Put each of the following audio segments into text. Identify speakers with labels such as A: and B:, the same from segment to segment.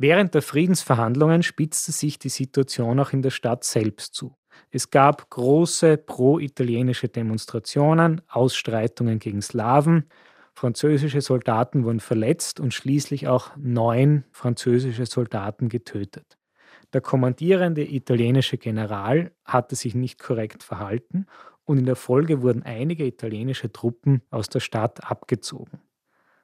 A: Während der Friedensverhandlungen spitzte sich die Situation auch in der Stadt selbst zu. Es gab große pro-italienische Demonstrationen, Ausstreitungen gegen Slawen, französische Soldaten wurden verletzt und schließlich auch neun französische Soldaten getötet. Der kommandierende italienische General hatte sich nicht korrekt verhalten und in der Folge wurden einige italienische Truppen aus der Stadt abgezogen.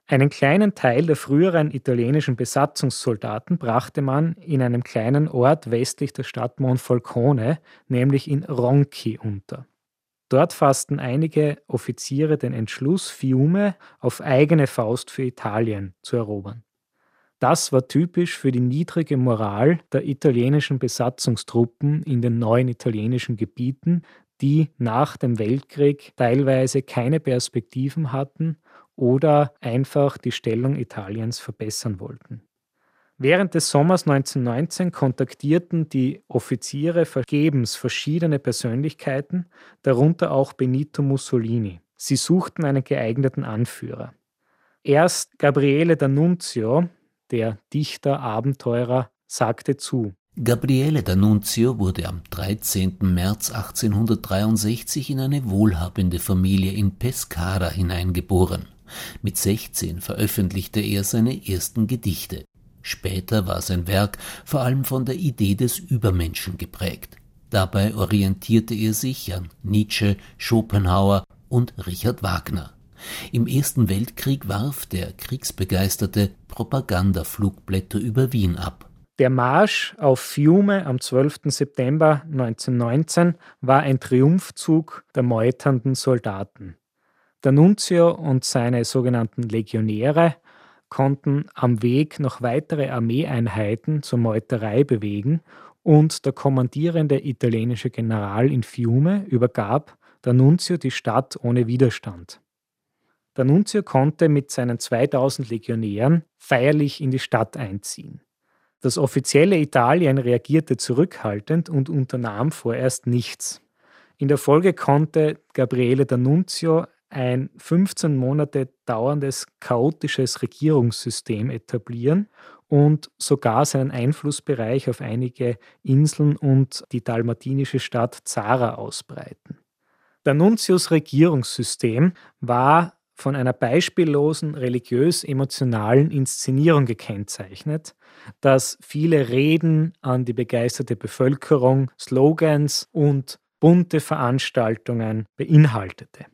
A: Einen kleinen Teil der früheren italienischen Besatzungssoldaten brachte man in einem kleinen Ort westlich der Stadt Monfalcone, nämlich in Ronchi, unter. Dort fassten einige Offiziere den Entschluss, Fiume auf eigene Faust für Italien zu erobern. Das war typisch für die niedrige Moral der italienischen Besatzungstruppen in den neuen italienischen Gebieten, die nach dem Weltkrieg teilweise keine Perspektiven hatten oder einfach die Stellung Italiens verbessern wollten. Während des Sommers 1919 kontaktierten die Offiziere vergebens verschiedene Persönlichkeiten, darunter auch Benito Mussolini. Sie suchten einen geeigneten Anführer. Erst Gabriele D'Annunzio, der Dichter, Abenteurer, sagte zu.
B: Gabriele D'Annunzio wurde am 13. März 1863 in eine wohlhabende Familie in Pescara hineingeboren. Mit 16 veröffentlichte er seine ersten Gedichte. Später war sein Werk vor allem von der Idee des Übermenschen geprägt. Dabei orientierte er sich an Nietzsche, Schopenhauer und Richard Wagner. Im Ersten Weltkrieg warf der Kriegsbegeisterte Propagandaflugblätter über Wien ab.
A: Der Marsch auf Fiume am 12. September 1919 war ein Triumphzug der meuternden Soldaten. Der Nunzio und seine sogenannten Legionäre konnten am Weg noch weitere Armeeeinheiten zur Meuterei bewegen und der kommandierende italienische General in Fiume übergab der Nunzio die Stadt ohne Widerstand. Der Nunzio konnte mit seinen 2000 Legionären feierlich in die Stadt einziehen. Das offizielle Italien reagierte zurückhaltend und unternahm vorerst nichts. In der Folge konnte Gabriele D'Annunzio ein 15 Monate dauerndes chaotisches Regierungssystem etablieren und sogar seinen Einflussbereich auf einige Inseln und die dalmatinische Stadt Zara ausbreiten. Der Nuntius Regierungssystem war von einer beispiellosen religiös-emotionalen Inszenierung gekennzeichnet, das viele Reden an die begeisterte Bevölkerung, Slogans und bunte Veranstaltungen beinhaltete.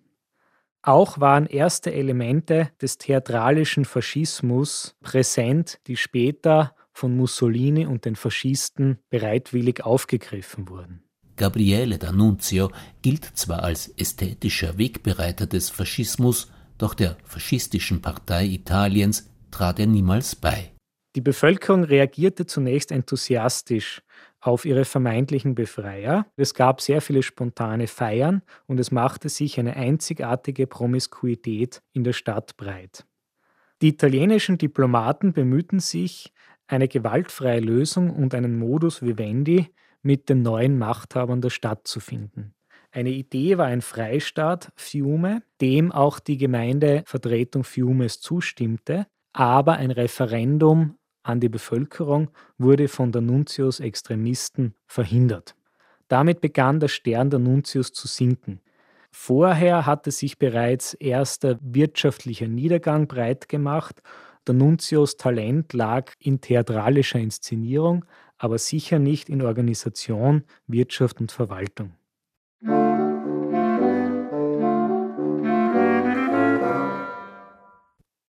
A: Auch waren erste Elemente des theatralischen Faschismus präsent, die später von Mussolini und den Faschisten bereitwillig aufgegriffen wurden.
B: Gabriele D'Annunzio gilt zwar als ästhetischer Wegbereiter des Faschismus, doch der faschistischen Partei Italiens trat er niemals bei.
A: Die Bevölkerung reagierte zunächst enthusiastisch auf ihre vermeintlichen Befreier. Es gab sehr viele spontane Feiern und es machte sich eine einzigartige Promiskuität in der Stadt breit. Die italienischen Diplomaten bemühten sich, eine gewaltfreie Lösung und einen Modus vivendi mit den neuen Machthabern der Stadt zu finden. Eine Idee war ein Freistaat Fiume, dem auch die Gemeindevertretung Fiumes zustimmte, aber ein Referendum an die Bevölkerung wurde von der Nuntius Extremisten verhindert. Damit begann der Stern der Nuntius zu sinken. Vorher hatte sich bereits erster wirtschaftlicher Niedergang breit gemacht. Der Nuntius Talent lag in theatralischer Inszenierung, aber sicher nicht in Organisation, Wirtschaft und Verwaltung.